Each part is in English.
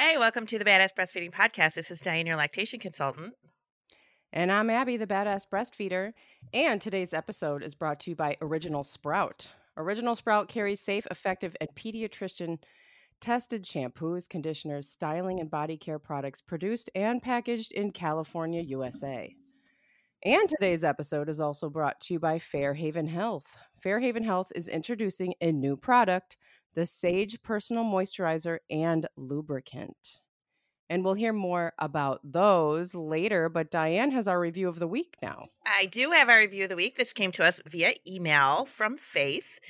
Hey, welcome to the Badass Breastfeeding Podcast. This is Diane, your lactation consultant. And I'm Abby, the Badass Breastfeeder. And today's episode is brought to you by Original Sprout. Original Sprout carries safe, effective, and pediatrician tested shampoos, conditioners, styling, and body care products produced and packaged in California, USA. And today's episode is also brought to you by Fairhaven Health. Fairhaven Health is introducing a new product the Sage Personal Moisturizer and Lubricant. And we'll hear more about those later, but Diane has our review of the week now. I do have our review of the week. This came to us via email from Faith.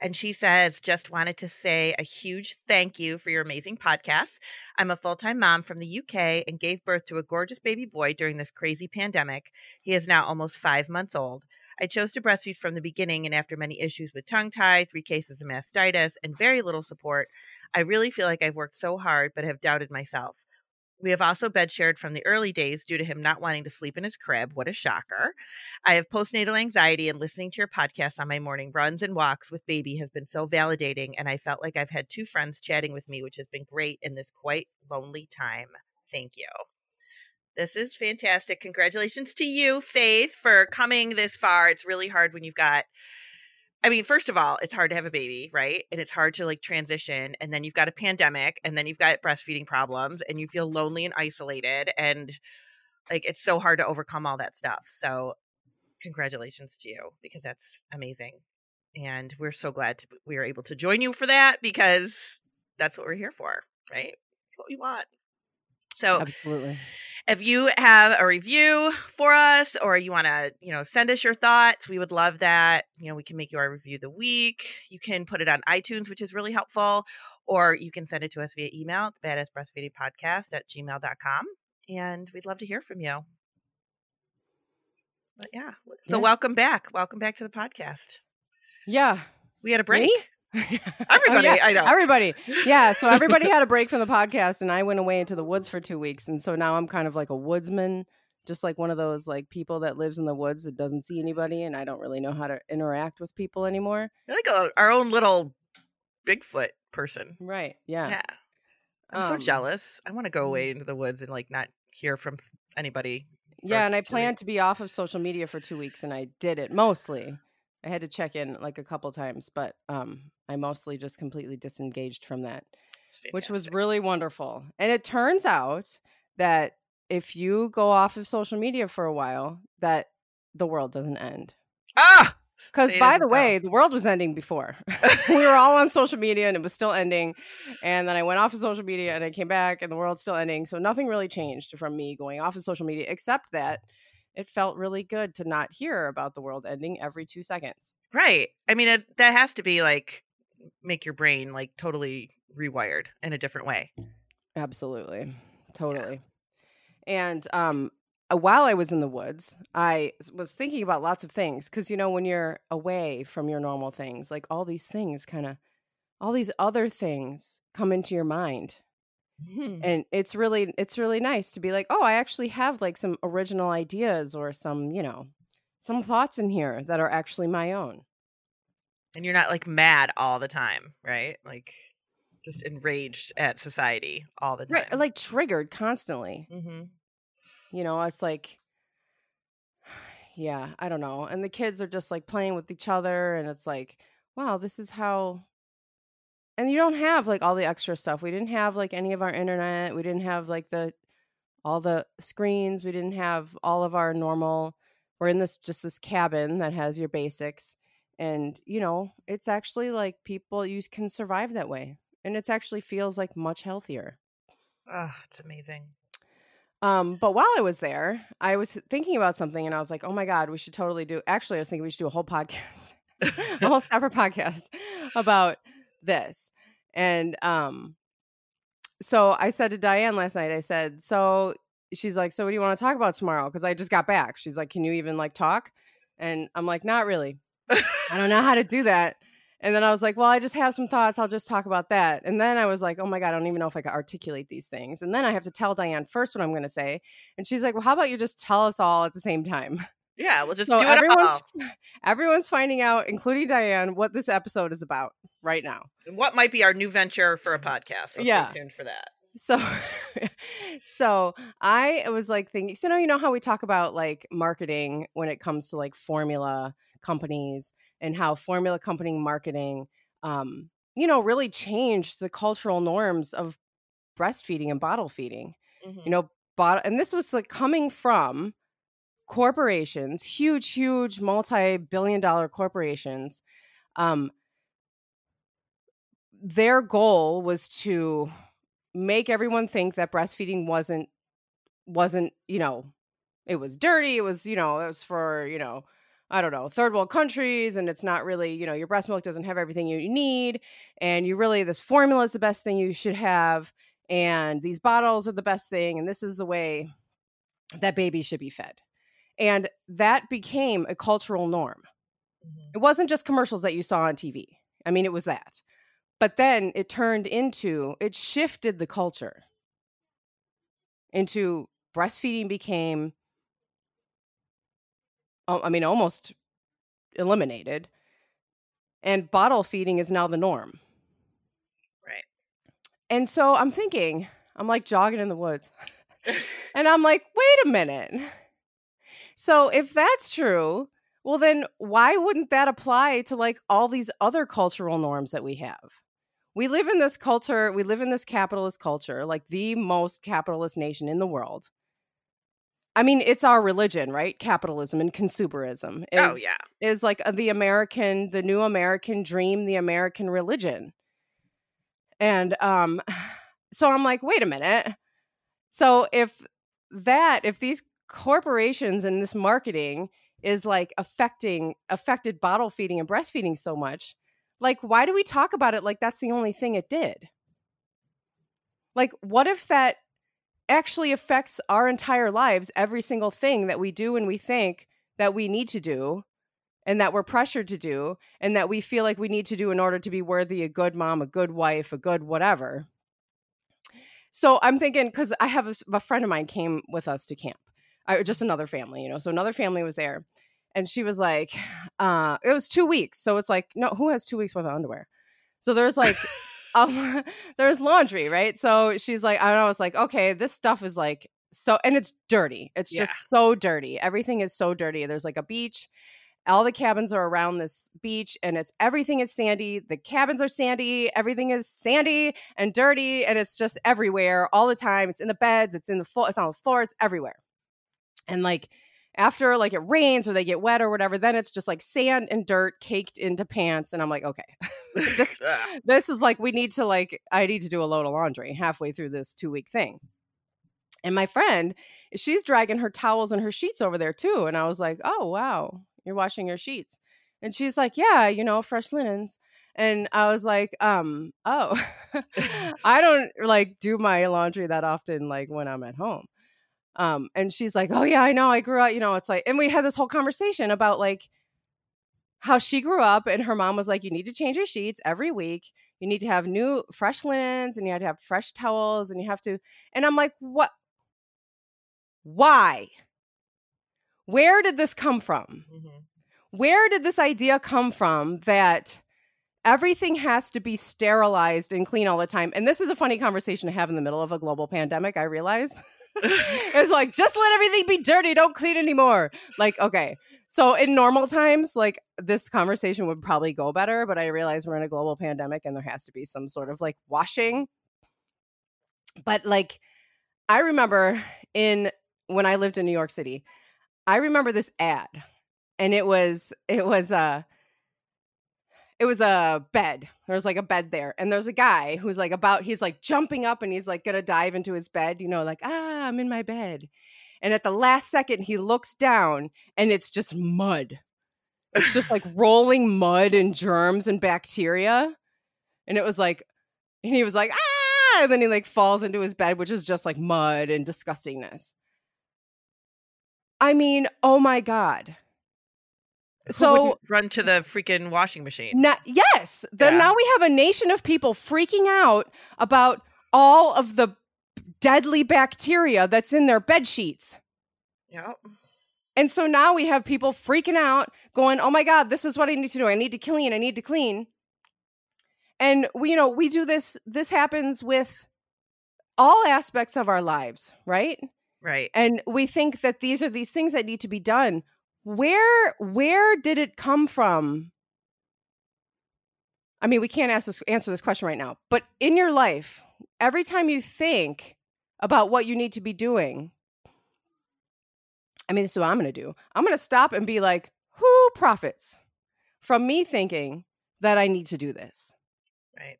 And she says, just wanted to say a huge thank you for your amazing podcast. I'm a full time mom from the UK and gave birth to a gorgeous baby boy during this crazy pandemic. He is now almost five months old. I chose to breastfeed from the beginning, and after many issues with tongue tie, three cases of mastitis, and very little support, I really feel like I've worked so hard but have doubted myself. We have also bed shared from the early days due to him not wanting to sleep in his crib. What a shocker. I have postnatal anxiety, and listening to your podcast on my morning runs and walks with baby has been so validating. And I felt like I've had two friends chatting with me, which has been great in this quite lonely time. Thank you. This is fantastic. Congratulations to you, Faith, for coming this far. It's really hard when you've got I mean, first of all, it's hard to have a baby, right? And it's hard to like transition. And then you've got a pandemic, and then you've got breastfeeding problems, and you feel lonely and isolated. And like, it's so hard to overcome all that stuff. So, congratulations to you because that's amazing. And we're so glad to, we are able to join you for that because that's what we're here for, right? What we want. So, absolutely. if you have a review for us or you want to you know send us your thoughts we would love that. You know we can make you our review of the week. You can put it on itunes which is really helpful or you can send it to us via email badass breastfeeding podcast at gmail.com and we'd love to hear from you. But yeah so yes. welcome back. Welcome back to the podcast. Yeah. We had a break. Me? everybody, oh, yeah. I know. Everybody. Yeah. So everybody had a break from the podcast and I went away into the woods for two weeks. And so now I'm kind of like a woodsman, just like one of those like people that lives in the woods that doesn't see anybody and I don't really know how to interact with people anymore. You're like a, our own little Bigfoot person. Right. Yeah. Yeah. I'm um, so jealous. I want to go away mm. into the woods and like not hear from anybody. Yeah, and I planned to be off of social media for two weeks and I did it mostly. I had to check in like a couple times, but um, I mostly just completely disengaged from that, which was really wonderful. And it turns out that if you go off of social media for a while, that the world doesn't end. Ah, because by the way, the world was ending before. we were all on social media and it was still ending. And then I went off of social media and I came back and the world's still ending. So nothing really changed from me going off of social media except that it felt really good to not hear about the world ending every two seconds. Right. I mean, it, that has to be like make your brain like totally rewired in a different way. Absolutely. Totally. Yeah. And um uh, while I was in the woods, I was thinking about lots of things because you know when you're away from your normal things, like all these things kind of all these other things come into your mind Mm-hmm. And it's really it's really nice to be like, "Oh, I actually have like some original ideas or some, you know, some thoughts in here that are actually my own." And you're not like mad all the time, right? Like just enraged at society all the time. Right, like triggered constantly. Mm-hmm. You know, it's like yeah, I don't know. And the kids are just like playing with each other and it's like, wow, this is how and you don't have like all the extra stuff. We didn't have like any of our internet. We didn't have like the all the screens. We didn't have all of our normal. We're in this just this cabin that has your basics, and you know it's actually like people you can survive that way, and it's actually feels like much healthier. Oh, it's amazing. Um, but while I was there, I was thinking about something, and I was like, "Oh my god, we should totally do." Actually, I was thinking we should do a whole podcast, a whole separate podcast about this. And um so I said to Diane last night, I said, so she's like, so what do you want to talk about tomorrow? Because I just got back. She's like, can you even like talk? And I'm like, not really. I don't know how to do that. And then I was like, well, I just have some thoughts. I'll just talk about that. And then I was like, oh my God, I don't even know if I can articulate these things. And then I have to tell Diane first what I'm going to say. And she's like, well, how about you just tell us all at the same time? Yeah, we'll just so do it everyone's, all. Everyone's finding out, including Diane, what this episode is about right now. What might be our new venture for a podcast. So yeah. stay tuned for that. so so i was like thinking so now you know how we talk about like marketing when it comes to like formula companies and how formula company marketing um you know really changed the cultural norms of breastfeeding and bottle feeding mm-hmm. you know bot- and this was like coming from corporations huge huge multi-billion dollar corporations um their goal was to make everyone think that breastfeeding wasn't wasn't you know it was dirty it was you know it was for you know i don't know third world countries and it's not really you know your breast milk doesn't have everything you need and you really this formula is the best thing you should have and these bottles are the best thing and this is the way that babies should be fed and that became a cultural norm mm-hmm. it wasn't just commercials that you saw on tv i mean it was that but then it turned into, it shifted the culture into breastfeeding became, I mean, almost eliminated. And bottle feeding is now the norm. Right. And so I'm thinking, I'm like jogging in the woods. and I'm like, wait a minute. So if that's true, well, then why wouldn't that apply to like all these other cultural norms that we have? we live in this culture, we live in this capitalist culture, like the most capitalist nation in the world. I mean, it's our religion, right? Capitalism and consumerism oh, is, oh, yeah. is like the American, the new American dream, the American religion. And um, so I'm like, wait a minute. So if that, if these corporations and this marketing is like affecting affected bottle feeding and breastfeeding so much, like, why do we talk about it like that's the only thing it did? Like, what if that actually affects our entire lives, every single thing that we do and we think that we need to do and that we're pressured to do and that we feel like we need to do in order to be worthy a good mom, a good wife, a good whatever. So I'm thinking because I have a, a, friend of mine came with us to camp, I, just another family, you know. So another family was there, and she was like, uh, it was two weeks. So it's like, no, who has two weeks worth of underwear? So there's like, um, there's laundry, right? So she's like, I don't know. was like, okay, this stuff is like so, and it's dirty. It's yeah. just so dirty. Everything is so dirty. There's like a beach. All the cabins are around this beach, and it's everything is sandy. The cabins are sandy. Everything is sandy and dirty, and it's just everywhere all the time. It's in the beds. It's in the floor. It's on the floor. It's everywhere. And like, after like it rains or they get wet or whatever, then it's just like sand and dirt caked into pants. And I'm like, okay, this, this is like, we need to like, I need to do a load of laundry halfway through this two week thing. And my friend, she's dragging her towels and her sheets over there too. And I was like, oh, wow, you're washing your sheets. And she's like, yeah, you know, fresh linens. And I was like, um, oh, I don't like do my laundry that often, like when I'm at home. Um, and she's like, Oh, yeah, I know. I grew up, you know, it's like, and we had this whole conversation about like how she grew up, and her mom was like, You need to change your sheets every week. You need to have new, fresh linens, and you have to have fresh towels, and you have to. And I'm like, What? Why? Where did this come from? Mm-hmm. Where did this idea come from that everything has to be sterilized and clean all the time? And this is a funny conversation to have in the middle of a global pandemic, I realize. it's like just let everything be dirty don't clean anymore. Like okay. So in normal times like this conversation would probably go better but i realize we're in a global pandemic and there has to be some sort of like washing. But like i remember in when i lived in new york city i remember this ad and it was it was uh it was a bed. There was like a bed there. And there's a guy who's like about, he's like jumping up and he's like going to dive into his bed, you know, like, ah, I'm in my bed. And at the last second, he looks down and it's just mud. It's just like rolling mud and germs and bacteria. And it was like, and he was like, ah, and then he like falls into his bed, which is just like mud and disgustingness. I mean, oh my God so run to the freaking washing machine. Na- yes. Then yeah. now we have a nation of people freaking out about all of the deadly bacteria that's in their bed sheets. Yep. And so now we have people freaking out, going, "Oh my god, this is what I need to do. I need to clean. I need to clean." And we, you know, we do this. This happens with all aspects of our lives, right? Right. And we think that these are these things that need to be done. Where where did it come from? I mean, we can't ask this, answer this question right now, but in your life, every time you think about what you need to be doing, I mean, this is what I'm going to do. I'm going to stop and be like, who profits from me thinking that I need to do this? Right.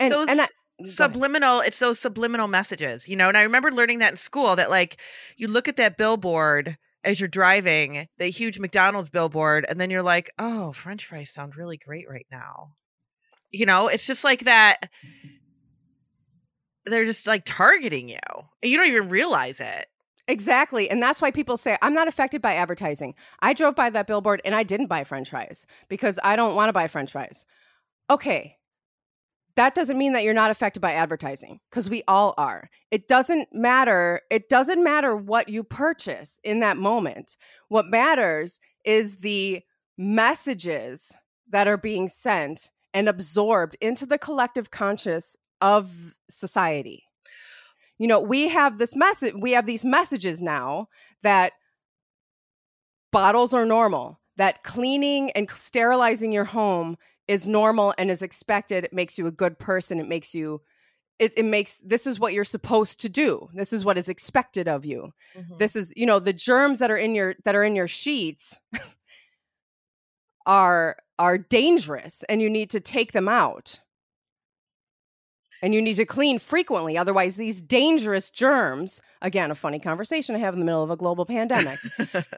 And, so and I, subliminal it's those subliminal messages you know and i remember learning that in school that like you look at that billboard as you're driving the huge mcdonald's billboard and then you're like oh french fries sound really great right now you know it's just like that they're just like targeting you and you don't even realize it Exactly. And that's why people say, I'm not affected by advertising. I drove by that billboard and I didn't buy french fries because I don't want to buy french fries. Okay, that doesn't mean that you're not affected by advertising because we all are. It doesn't matter. It doesn't matter what you purchase in that moment. What matters is the messages that are being sent and absorbed into the collective conscious of society. You know, we have this message, we have these messages now that bottles are normal, that cleaning and sterilizing your home is normal and is expected it makes you a good person it makes you it, it makes this is what you're supposed to do. This is what is expected of you. Mm-hmm. this is you know the germs that are in your that are in your sheets are are dangerous and you need to take them out. And you need to clean frequently otherwise these dangerous germs again a funny conversation i have in the middle of a global pandemic.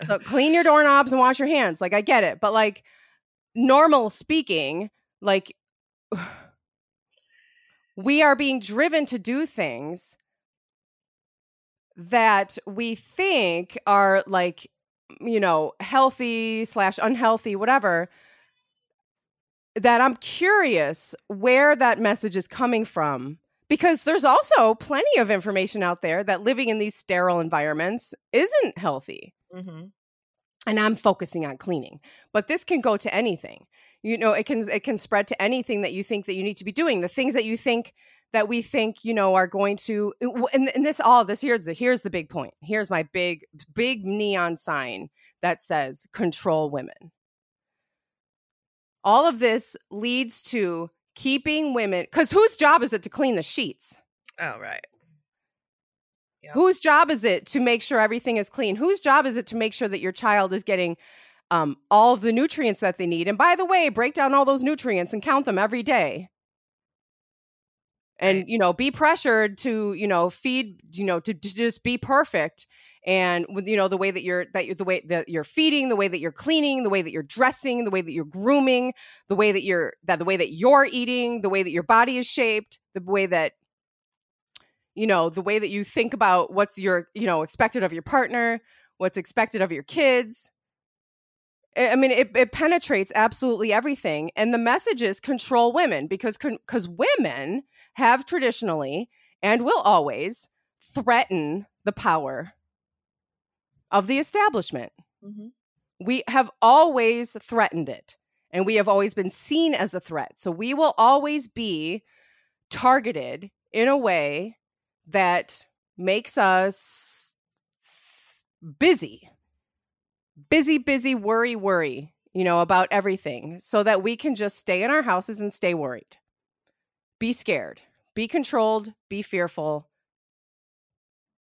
So clean your doorknobs and wash your hands like i get it but like normal speaking, like we are being driven to do things that we think are like you know healthy slash unhealthy whatever that i'm curious where that message is coming from. Because there's also plenty of information out there that living in these sterile environments isn't healthy. Mm-hmm and i'm focusing on cleaning but this can go to anything. You know it can it can spread to anything that you think that you need to be doing. The things that you think that we think you know are going to and, and this all this here's the here's the big point. Here's my big big neon sign that says control women. All of this leads to keeping women because whose job is it to clean the sheets? Oh right Yep. Whose job is it to make sure everything is clean? Whose job is it to make sure that your child is getting um, all of the nutrients that they need? And by the way, break down all those nutrients and count them every day. And, right. you know, be pressured to, you know, feed, you know, to, to just be perfect and with you know the way that you're that you're the way that you're feeding the way that you're cleaning the way that you're dressing the way that you're grooming the way that you're that the way that you're eating the way that your body is shaped the way that you know the way that you think about what's your you know expected of your partner what's expected of your kids. I mean it, it penetrates absolutely everything and the messages control women because because women have traditionally and will always threaten the power of the establishment. Mm-hmm. we have always threatened it and we have always been seen as a threat. So we will always be targeted in a way that makes us busy, busy, busy, worry, worry, you know, about everything so that we can just stay in our houses and stay worried. Be scared, be controlled, be fearful.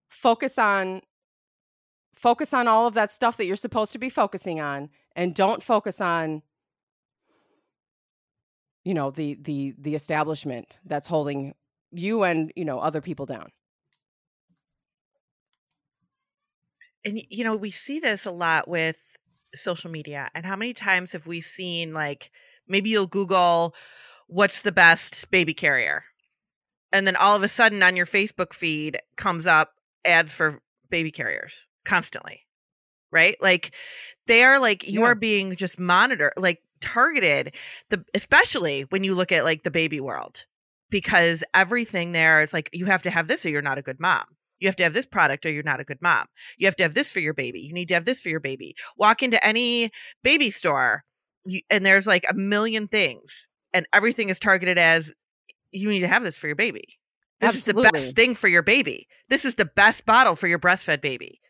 Focus on focus on all of that stuff that you're supposed to be focusing on and don't focus on you know the the the establishment that's holding you and you know other people down and you know we see this a lot with social media and how many times have we seen like maybe you'll google what's the best baby carrier? and then all of a sudden on your facebook feed comes up ads for baby carriers constantly right? Like they are like you yeah. are being just monitored like targeted the especially when you look at like the baby world because everything there it's like you have to have this or you're not a good mom you have to have this product or you're not a good mom. You have to have this for your baby. You need to have this for your baby. Walk into any baby store you, and there's like a million things and everything is targeted as you need to have this for your baby. This Absolutely. is the best thing for your baby. This is the best bottle for your breastfed baby.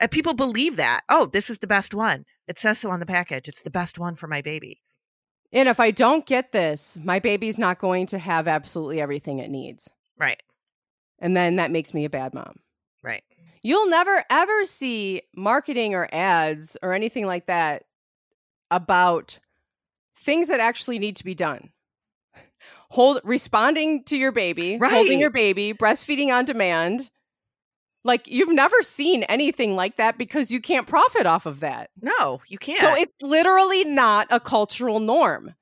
And people believe that. Oh, this is the best one. It says so on the package. It's the best one for my baby. And if I don't get this, my baby's not going to have absolutely everything it needs. Right. And then that makes me a bad mom. Right. You'll never ever see marketing or ads or anything like that about things that actually need to be done. Hold responding to your baby, holding your baby, breastfeeding on demand. Like you've never seen anything like that because you can't profit off of that. No, you can't. So it's literally not a cultural norm.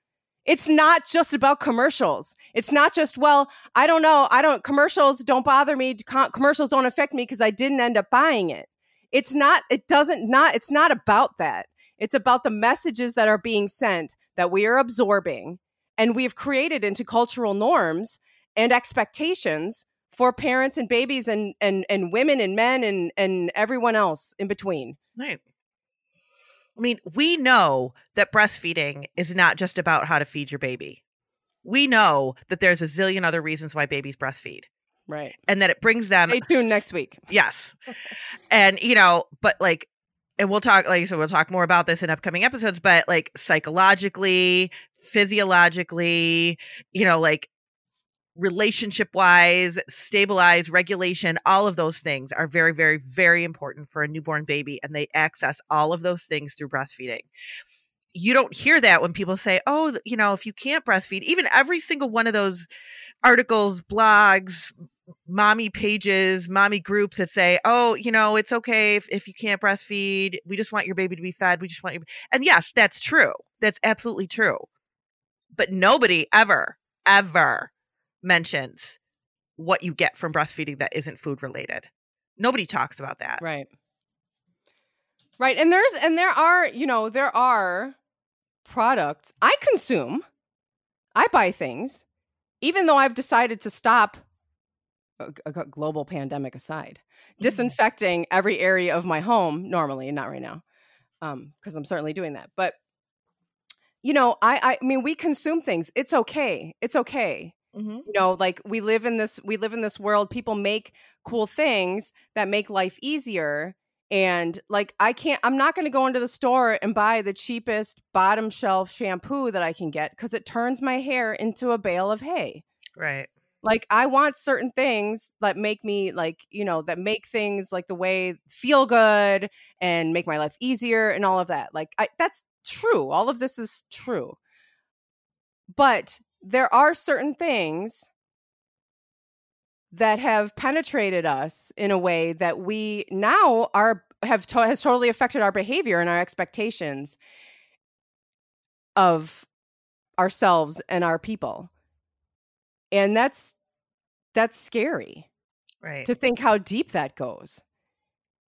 It's not just about commercials. It's not just, well, I don't know. I don't, commercials don't bother me. Commercials don't affect me because I didn't end up buying it. It's not, it doesn't not, it's not about that. It's about the messages that are being sent that we are absorbing and we've created into cultural norms and expectations for parents and babies and and and women and men and and everyone else in between. Right. I mean, we know that breastfeeding is not just about how to feed your baby. We know that there's a zillion other reasons why babies breastfeed Right. and that it brings them Stay tuned next week. Yes. and you know, but like and we'll talk like I said, we'll talk more about this in upcoming episodes, but like psychologically, physiologically, you know, like relationship wise, stabilize, regulation, all of those things are very, very, very important for a newborn baby. And they access all of those things through breastfeeding. You don't hear that when people say, oh, you know, if you can't breastfeed, even every single one of those articles, blogs, mommy pages, mommy groups that say, oh, you know, it's okay if, if you can't breastfeed. We just want your baby to be fed. We just want you. And yes, that's true. That's absolutely true. But nobody ever, ever mentions what you get from breastfeeding that isn't food related. Nobody talks about that. Right. Right. And there's and there are, you know, there are products I consume. I buy things even though I've decided to stop a, global pandemic aside, disinfecting every area of my home normally, not right now. Um because I'm certainly doing that. But you know, I I mean we consume things. It's okay. It's okay. Mhm. you know like we live in this we live in this world people make cool things that make life easier and like i can't i'm not going to go into the store and buy the cheapest bottom shelf shampoo that i can get because it turns my hair into a bale of hay Right. like i want certain things that make me like you know that make things like the way feel good and make my life easier and all of that like I, that's true all of this is true but there are certain things that have penetrated us in a way that we now are have to, has totally affected our behavior and our expectations of ourselves and our people and that's that's scary Right. to think how deep that goes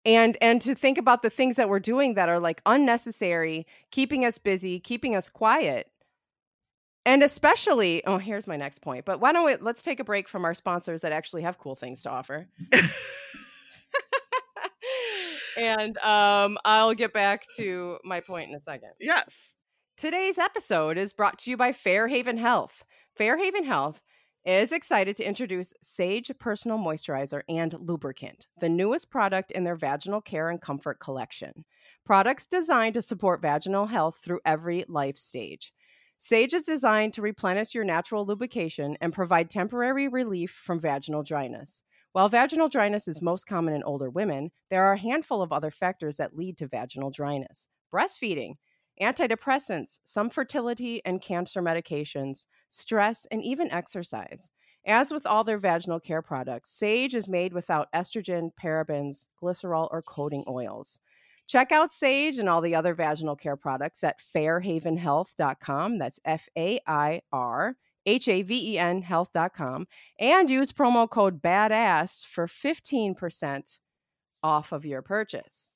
and and to think about the things that we're doing that are like unnecessary keeping us busy keeping us quiet and especially oh here's my next point but why don't we let's take a break from our sponsors that actually have cool things to offer and um i'll get back to my point in a second yes. Today's episode is brought to you by Fairhaven Health. Fairhaven Health is excited to introduce Sage Personal Moisturizer and Lubricant, the newest product in their vaginal care and comfort collection. Products designed to support vaginal health through every life stage. Sage is designed to replenish your natural lubrication and provide temporary relief from vaginal dryness. While vaginal dryness is most common in older women, there are a handful of other factors that lead to vaginal dryness. Breastfeeding, antidepressants, some fertility and cancer medications, stress, and even exercise. As with all their vaginal care products, Sage is made without estrogen, parabens, glycerol, or coating oils. Check out Sage and all the other vaginal care products at fairhavenhealth.com. That's F A I R H A V E N health.com. And use promo code BADASS for 15% off of your purchase.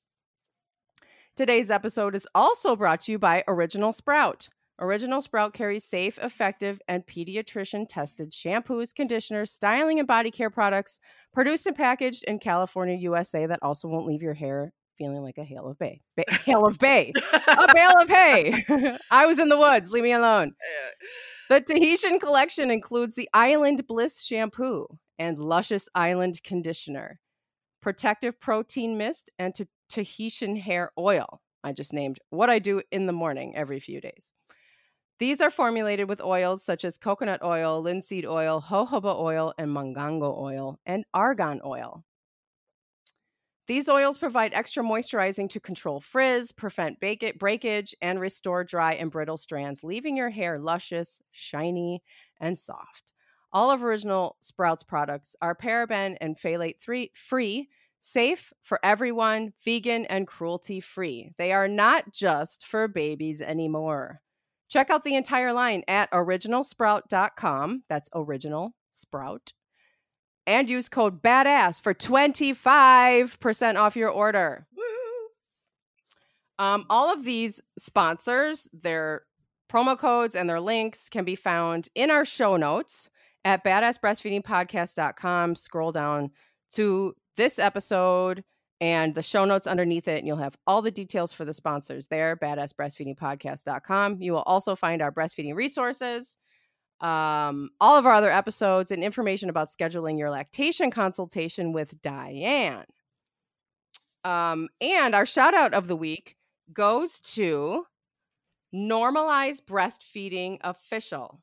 Today's episode is also brought to you by Original Sprout. Original Sprout carries safe, effective, and pediatrician tested shampoos, conditioners, styling, and body care products produced and packaged in California, USA that also won't leave your hair feeling like a hail of bay. Ba- hail of bay. a bale of hay. I was in the woods. Leave me alone. The Tahitian collection includes the Island Bliss shampoo and Luscious Island conditioner, protective protein mist, and t- Tahitian hair oil. I just named what I do in the morning every few days. These are formulated with oils such as coconut oil, linseed oil, jojoba oil, and mongongo oil, and argan oil. These oils provide extra moisturizing to control frizz, prevent breakage, and restore dry and brittle strands, leaving your hair luscious, shiny, and soft. All of Original Sprouts products are paraben and phthalate free, safe for everyone, vegan, and cruelty free. They are not just for babies anymore. Check out the entire line at originalsprout.com. That's original sprout and use code BADASS for 25% off your order. Um, all of these sponsors, their promo codes and their links can be found in our show notes at badassbreastfeedingpodcast.com. Scroll down to this episode and the show notes underneath it, and you'll have all the details for the sponsors there, badassbreastfeedingpodcast.com. You will also find our breastfeeding resources um, all of our other episodes and information about scheduling your lactation consultation with Diane. Um, and our shout out of the week goes to Normalize Breastfeeding Official.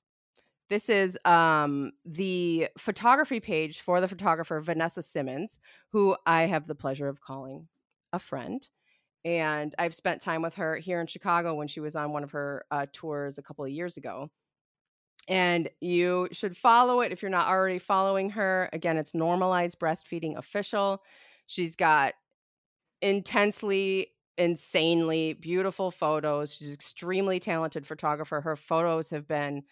This is um, the photography page for the photographer Vanessa Simmons, who I have the pleasure of calling a friend. And I've spent time with her here in Chicago when she was on one of her uh, tours a couple of years ago and you should follow it if you're not already following her. Again, it's Normalize Breastfeeding Official. She's got intensely, insanely beautiful photos. She's extremely talented photographer. Her photos have been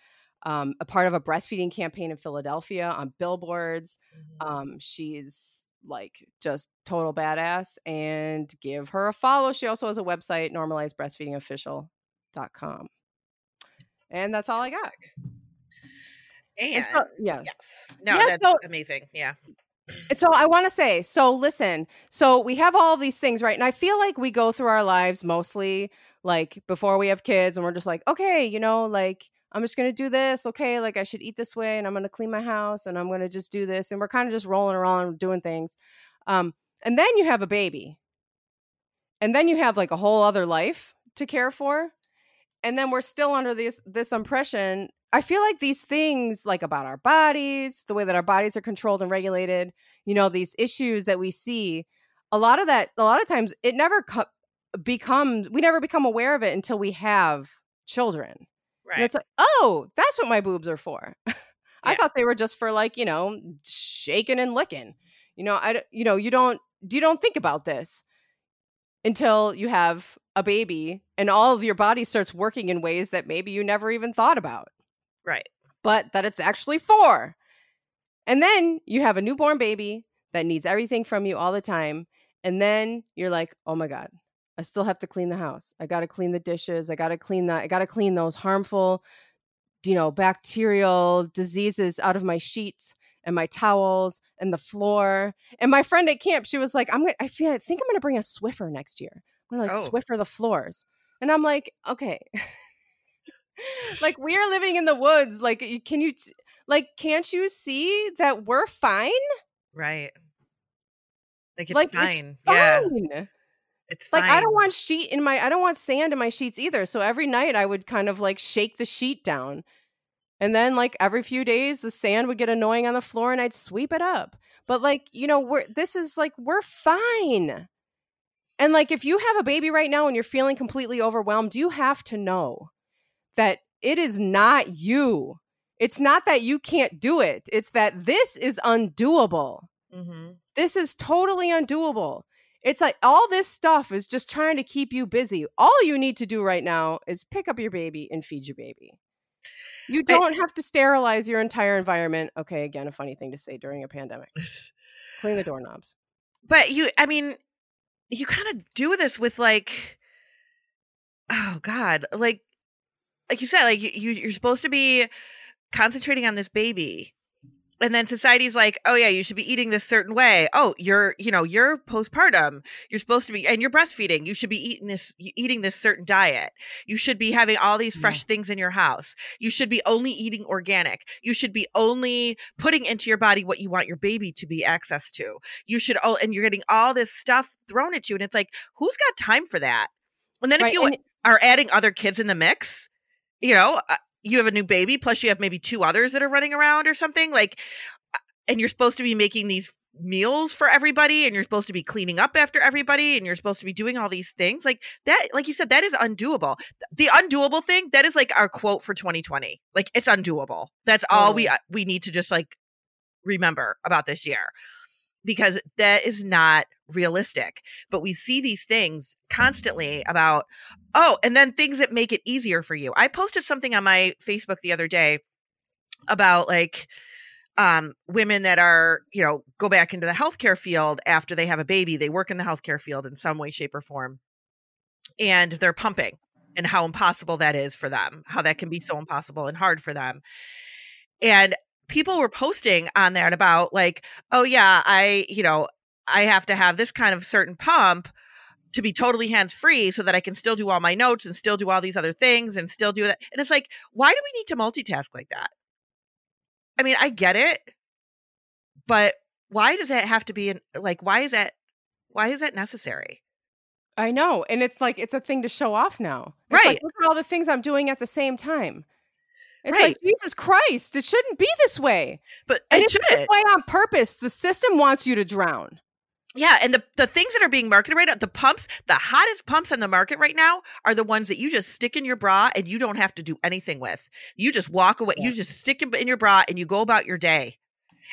um, a part of a breastfeeding campaign in Philadelphia on billboards. Mm-hmm. Um, she's like just total badass and give her a follow. She also has a website, normalizedbreastfeedingofficial.com. And that's all I got. And so, yeah. yes, no, yeah, that's so, amazing. Yeah. So I want to say, so listen, so we have all these things, right? And I feel like we go through our lives mostly like before we have kids, and we're just like, okay, you know, like I'm just gonna do this. Okay, like I should eat this way, and I'm gonna clean my house, and I'm gonna just do this, and we're kind of just rolling around doing things. Um, and then you have a baby, and then you have like a whole other life to care for, and then we're still under this this impression I feel like these things, like about our bodies, the way that our bodies are controlled and regulated, you know, these issues that we see, a lot of that, a lot of times, it never co- becomes, we never become aware of it until we have children. Right. And it's like, oh, that's what my boobs are for. I thought they were just for like, you know, shaking and licking. You know, I, you know, you don't, you don't think about this until you have a baby and all of your body starts working in ways that maybe you never even thought about. Right. But that it's actually four. And then you have a newborn baby that needs everything from you all the time. And then you're like, oh my God, I still have to clean the house. I got to clean the dishes. I got to clean that. I got to clean those harmful, you know, bacterial diseases out of my sheets and my towels and the floor. And my friend at camp, she was like, I'm gonna, I feel, I think I'm going to bring a Swiffer next year. I'm going to like oh. Swiffer the floors. And I'm like, okay. like we are living in the woods. Like, can you, like, can't you see that we're fine? Right. Like it's like, fine. It's fine. Yeah. It's like I don't want sheet in my I don't want sand in my sheets either. So every night I would kind of like shake the sheet down. And then like every few days the sand would get annoying on the floor and I'd sweep it up. But like, you know, we're this is like we're fine. And like if you have a baby right now and you're feeling completely overwhelmed, you have to know that it is not you. It's not that you can't do it. It's that this is undoable. Mm-hmm. This is totally undoable. It's like all this stuff is just trying to keep you busy. All you need to do right now is pick up your baby and feed your baby. You don't I, have to sterilize your entire environment. Okay, again, a funny thing to say during a pandemic. Clean the doorknobs. But you, I mean, you kind of do this with like, oh God, like like you said, like you you're supposed to be concentrating on this baby, and then society's like, oh yeah, you should be eating this certain way. Oh, you're, you know, you're postpartum. You're supposed to be, and you're breastfeeding. You should be eating this, eating this certain diet. You should be having all these fresh yeah. things in your house. You should be only eating organic. You should be only putting into your body what you want your baby to be access to. You should, oh, and you're getting all this stuff thrown at you, and it's like, who's got time for that? And then right, if you and- are adding other kids in the mix, you know, uh, you have a new baby plus you have maybe two others that are running around or something like uh, and you're supposed to be making these meals for everybody and you're supposed to be cleaning up after everybody and you're supposed to be doing all these things like that like you said that is undoable. The undoable thing that is like our quote for 2020 like it's undoable. That's all we uh, we need to just like remember about this year because that is not realistic. But we see these things constantly about, oh, and then things that make it easier for you. I posted something on my Facebook the other day about like um women that are you know go back into the healthcare field after they have a baby they work in the healthcare field in some way shape or form and they're pumping and how impossible that is for them how that can be so impossible and hard for them and people were posting on there about like, oh yeah, I, you know, I have to have this kind of certain pump to be totally hands free so that I can still do all my notes and still do all these other things and still do that. And it's like, why do we need to multitask like that? I mean, I get it, but why does that have to be in, like, why is that, why is that necessary? I know. And it's like, it's a thing to show off now. It's right. Like, look at all the things I'm doing at the same time. It's right. like Jesus Christ, it shouldn't be this way. But and it it's should. this way on purpose. The system wants you to drown. Yeah, and the the things that are being marketed right now, the pumps, the hottest pumps on the market right now are the ones that you just stick in your bra and you don't have to do anything with. You just walk away. Yeah. You just stick it in your bra and you go about your day.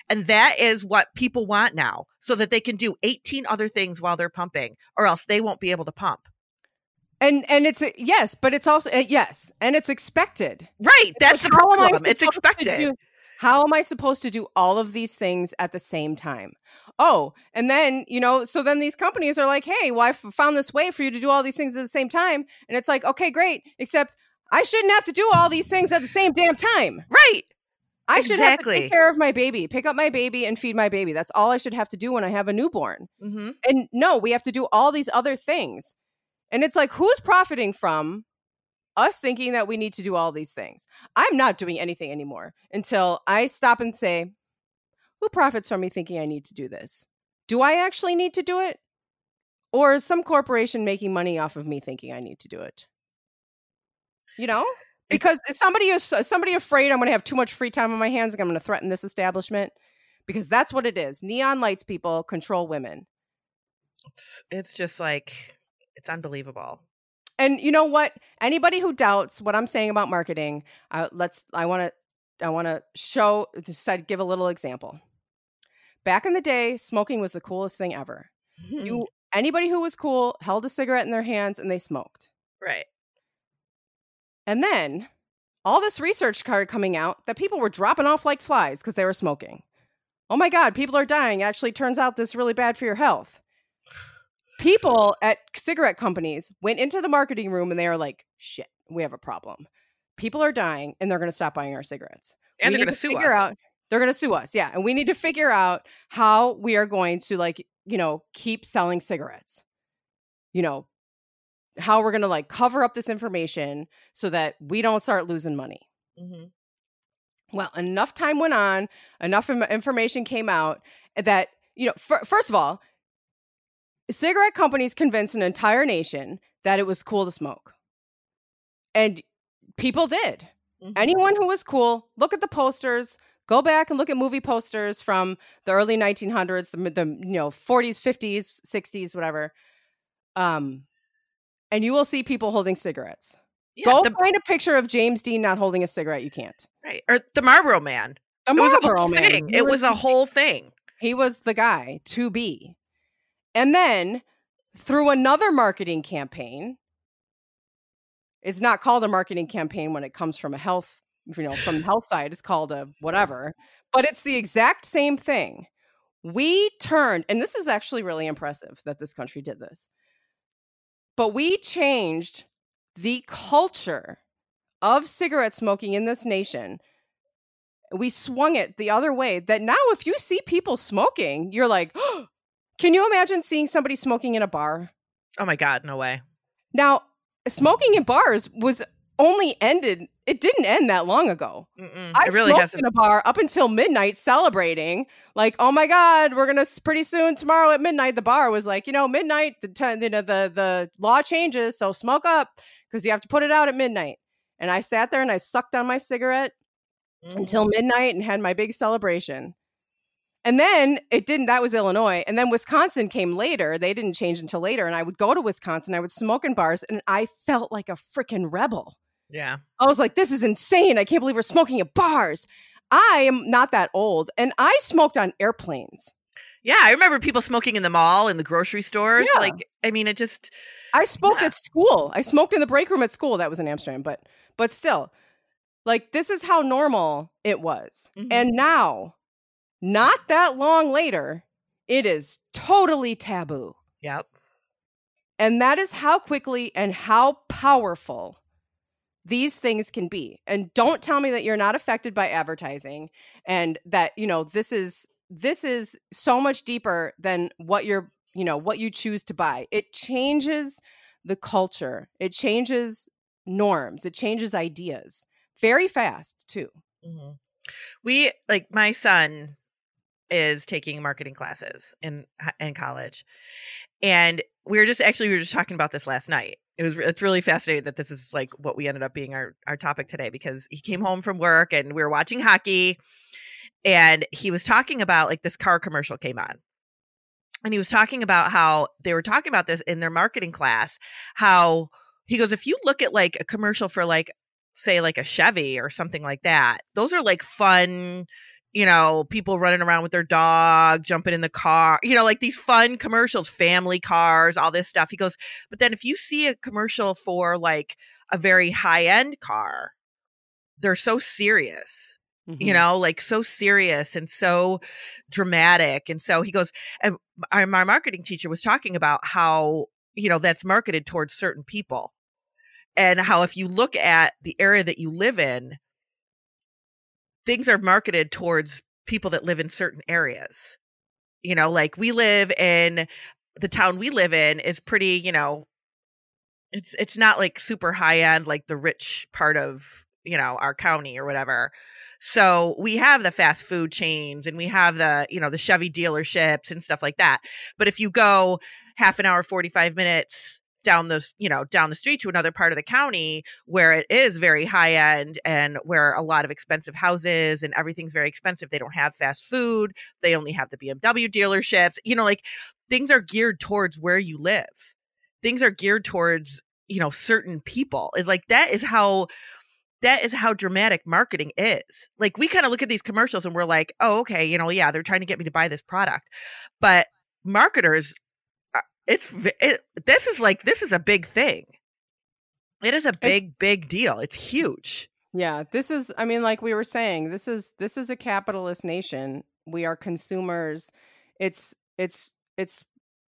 And that is what people want now, so that they can do 18 other things while they're pumping, or else they won't be able to pump and and it's yes but it's also yes and it's expected right that's like, the problem it's expected do, how am i supposed to do all of these things at the same time oh and then you know so then these companies are like hey well i found this way for you to do all these things at the same time and it's like okay great except i shouldn't have to do all these things at the same damn time right I should exactly. have to take care of my baby, pick up my baby, and feed my baby. That's all I should have to do when I have a newborn. Mm-hmm. And no, we have to do all these other things. And it's like, who's profiting from us thinking that we need to do all these things? I'm not doing anything anymore until I stop and say, who profits from me thinking I need to do this? Do I actually need to do it? Or is some corporation making money off of me thinking I need to do it? You know? Because is somebody is somebody afraid I'm going to have too much free time on my hands and I'm going to threaten this establishment? Because that's what it is. Neon lights people control women. It's, it's just like it's unbelievable. And you know what? Anybody who doubts what I'm saying about marketing, uh, let's. I want to. I want to show. Decide. Give a little example. Back in the day, smoking was the coolest thing ever. you anybody who was cool held a cigarette in their hands and they smoked. Right. And then all this research started coming out that people were dropping off like flies because they were smoking. Oh my God, people are dying. Actually, turns out this is really bad for your health people at cigarette companies went into the marketing room and they are like, shit, we have a problem. People are dying and they're going to stop buying our cigarettes. And we they're going to sue us. Out, they're going to sue us. Yeah. And we need to figure out how we are going to, like, you know, keep selling cigarettes. You know, how we're going to like cover up this information so that we don't start losing money. Mm-hmm. Well, enough time went on, enough information came out that, you know, f- first of all, cigarette companies convinced an entire nation that it was cool to smoke. And people did. Mm-hmm. Anyone who was cool, look at the posters, go back and look at movie posters from the early 1900s, the, the you know 40s, 50s, 60s, whatever. Um, and you will see people holding cigarettes. Yeah, go the, find a picture of James Dean not holding a cigarette. You can't. Right. Or the Marlboro Man. The Marlboro Man. Thing. It was, was a whole thing. He was the guy to be. And then through another marketing campaign, it's not called a marketing campaign when it comes from a health, you know, from the health side, it's called a whatever, but it's the exact same thing. We turned, and this is actually really impressive that this country did this, but we changed the culture of cigarette smoking in this nation we swung it the other way that now if you see people smoking, you're like, oh, can you imagine seeing somebody smoking in a bar? Oh my God, no way. Now, smoking in bars was only ended it didn't end that long ago. Mm-mm, I really smoked hasn't. in a bar up until midnight celebrating. Like, oh my god, we're gonna pretty soon tomorrow at midnight. The bar was like, you know, midnight. The ten, you know, the the law changes, so smoke up because you have to put it out at midnight. And I sat there and I sucked on my cigarette Mm. until midnight and had my big celebration. And then it didn't, that was Illinois. And then Wisconsin came later. They didn't change until later. And I would go to Wisconsin, I would smoke in bars, and I felt like a freaking rebel. yeah. I was like, this is insane. I can't believe we're smoking at bars. I am not that old. And I smoked on airplanes. Yeah, I remember people smoking in the mall in the grocery stores. Yeah. Like, I mean, it just I smoked Yeah. at school. I smoked in the break room at school. That was in Amsterdam, but but still, like this is how normal it was. Mhm. And now, not that long later, it is totally taboo. Yep. And that is how quickly and how powerful these things can be. And don't tell me that you're not affected by advertising and that, you know, this is this is so much deeper than what you're, you know, what you choose to buy. It changes the culture. It changes norms. It changes ideas very fast, too. Mhm. We like my son is taking marketing classes in in college, and we were just actually we were just talking about this last night. It was it's really fascinating that this is like what we ended up being our our topic today because he came home from work and we were watching hockey, and he was talking about like this car commercial came on. And he was talking about how they were talking about this in their marketing class. How he goes, if you look at like a commercial for like say like a Chevy or something like that. Those are like fun, you know, people running around with their dog, jumping in the car, you know, like these fun commercials, family cars, all this stuff. He goes, but then if you see a commercial for like a very high end car, they're so serious you Mhm. know like so serious and so dramatic and so he goes and my, my marketing teacher was talking about how you know that's marketed towards certain people and how if you look at the area that you live in things are marketed towards people that live in certain areas. You know like we live in the town we live in is pretty you know it's it's not like super high end like the rich part of you know our county or whatever. So we have the fast food chains and we have the you know the chevy dealerships and stuff like that. But if you go half an hour 45 minutes down those you know down the street to another part of the county where it is very high end and where a lot of expensive houses and everything's very expensive. They don't have fast food. They only have the bmw dealerships. You know like things are geared towards where you live. Things are geared towards you know certain people. It's like that is how that is how dramatic marketing is. Like we kind of look at these commercials and we're like oh okay you know yeah they're trying to get me to buy this product. But marketers it's it, this is like this is a big thing it is a big big deal it's huge Yeah, this is I mean like we were saying, this is this is a capitalist nation. We are consumers. It's it's it's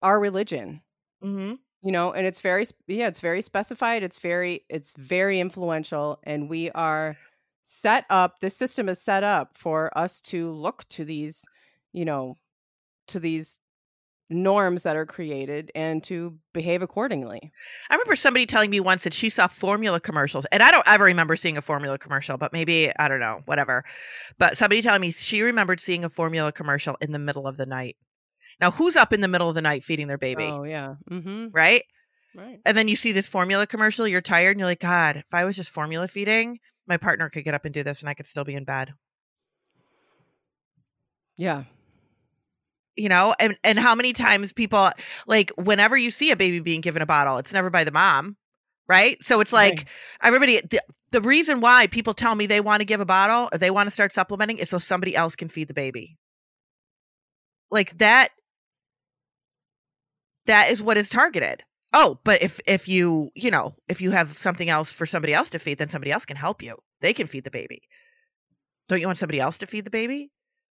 our religion, mm-hmm. you know, and it's very yeah, it's very specified, it's very it's very influential and we are set up this system is set up for us to look to these, you know, to these norms that are created and to behave accordingly. I remember somebody telling me once that she saw formula commercials, and I don't ever remember seeing a formula commercial, but maybe, I don't know, whatever. But somebody telling me she remembered seeing a formula commercial in the middle of the night. Now, who's up in the middle of the night feeding their baby? Oh yeah. Mhm. Right? Right. And then you see this formula commercial, you're tired, and you're like, God, if I was just formula feeding, my partner could get up and do this, and I could still be in bed. Yeah. You know and and how many times people like whenever you see a baby being given a bottle it's never by the mom right? So it's like Right. everybody the, the reason why people tell me they want to give a bottle or they want to start supplementing is so somebody else can feed the baby. Like that that is what is targeted. Oh but if if you you know if you have something else for somebody else to feed then somebody else can help you. They can feed the baby. Don't you want somebody else to feed the baby?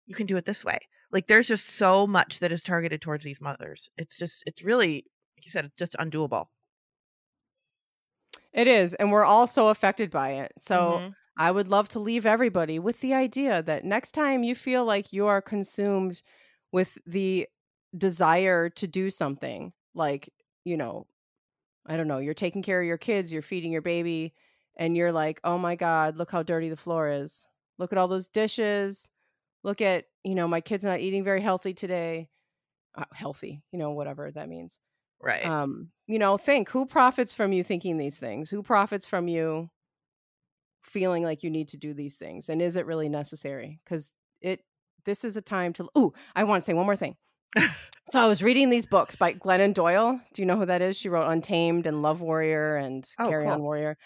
You can do it this way like there's just so much that is targeted towards these mothers it's just it's really like you said it's just undoable It is, and we're all so affected by it. So Mhm. I would love to leave everybody with the idea that next time you feel like you are consumed with the desire to do something, like, you know, I don't know, you're taking care of your kids, you're feeding your baby, and you're like, oh my God, look how dirty the floor is. Look at all those dishes. Look at, you know, my kid's not eating very healthy today. Uh, healthy, you know, whatever that means. Right. Um, you know, think who profits from you thinking these things? Who profits from you feeling like you need to do these things? And is it really necessary? Because it this is a time to oh, I want to say one more thing. so I was reading these books by Glennon Doyle. Do you know who that is? She wrote Untamed and Love Warrior and Oh, Carry cool. On Warrior.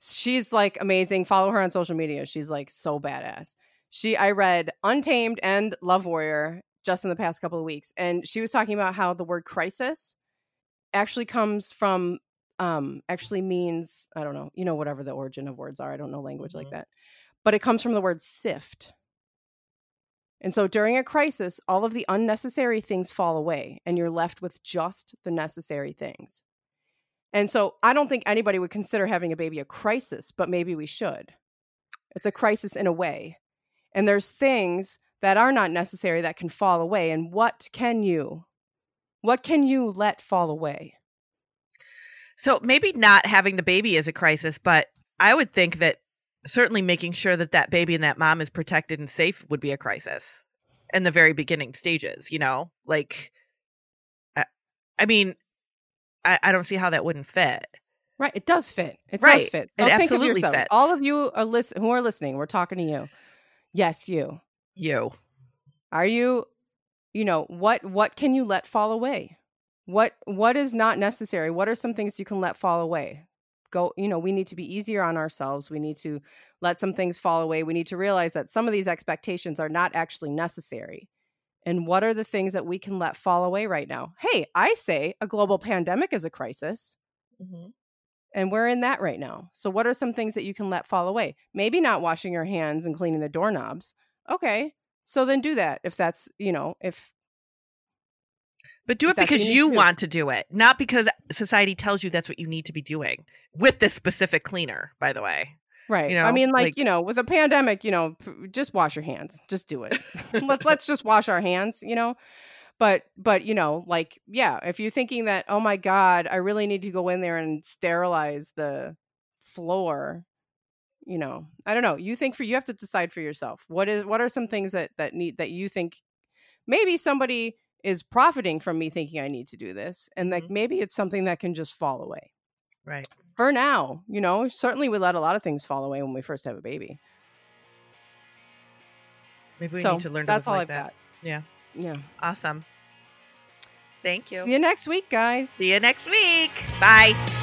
She's like amazing. Follow her on social media. She's like so badass. She I read Untamed and Love Warrior just in the past couple of weeks and she was talking about how the word crisis actually comes from um actually means I don't know, you know whatever the origin of words are. I don't know language like Mhm. that. But it comes from the word sift. And so during a crisis, all of the unnecessary things fall away and you're left with just the necessary things. And so I don't think anybody would consider having a baby a crisis, but maybe we should. It's a crisis in a way. And there's things that are not necessary that can fall away. And what can you, what can you let fall away? So maybe not having the baby is a crisis, but I would think that certainly making sure that that baby and that mom is protected and safe would be a crisis in the very beginning stages, you know? Like, I, I mean, I, I don't see how that wouldn't fit. Right. It does fit. It does Right. fit. It So think of absolutely yourself. fits. All of you are listen- who are listening, we're talking to you. Yes, you. You. Are you, you know, what what can you let fall away? What what is not necessary? What are some things you can let fall away? Go, you know, we need to be easier on ourselves. We need to let some things fall away. We need to realize that some of these expectations are not actually necessary. And what are the things that we can let fall away right now? Hey, I say a global pandemic is a crisis. Mhm. And we're in that right now. So, what are some things that you can let fall away? Maybe not washing your hands and cleaning the doorknobs. Okay. So then do that if that's, you know, if But do If it because you you want to do it, not because society tells you that's what you need to be doing with this specific cleaner, by the way. right. You know, I mean, like, like- you know, with a pandemic, you know, p- just wash your hands. Just do it. Let, let's just wash our hands, you know. But but you know, like, yeah, if you're thinking that, oh my God, I really need to go in there and sterilize the floor, you know, I don't know. You think for you have to decide for yourself. What is what are some things that that need that you think maybe somebody is profiting from me thinking I need to do this, and like Mhm. maybe it's something that can just fall away. Right. For now, you know, certainly we let a lot of things fall away when we first have a baby. Maybe we so need to learn to that's live all like I've that. got. Yeah. Yeah. Awesome. Thank you. See you next week, guys. See you next week. Bye.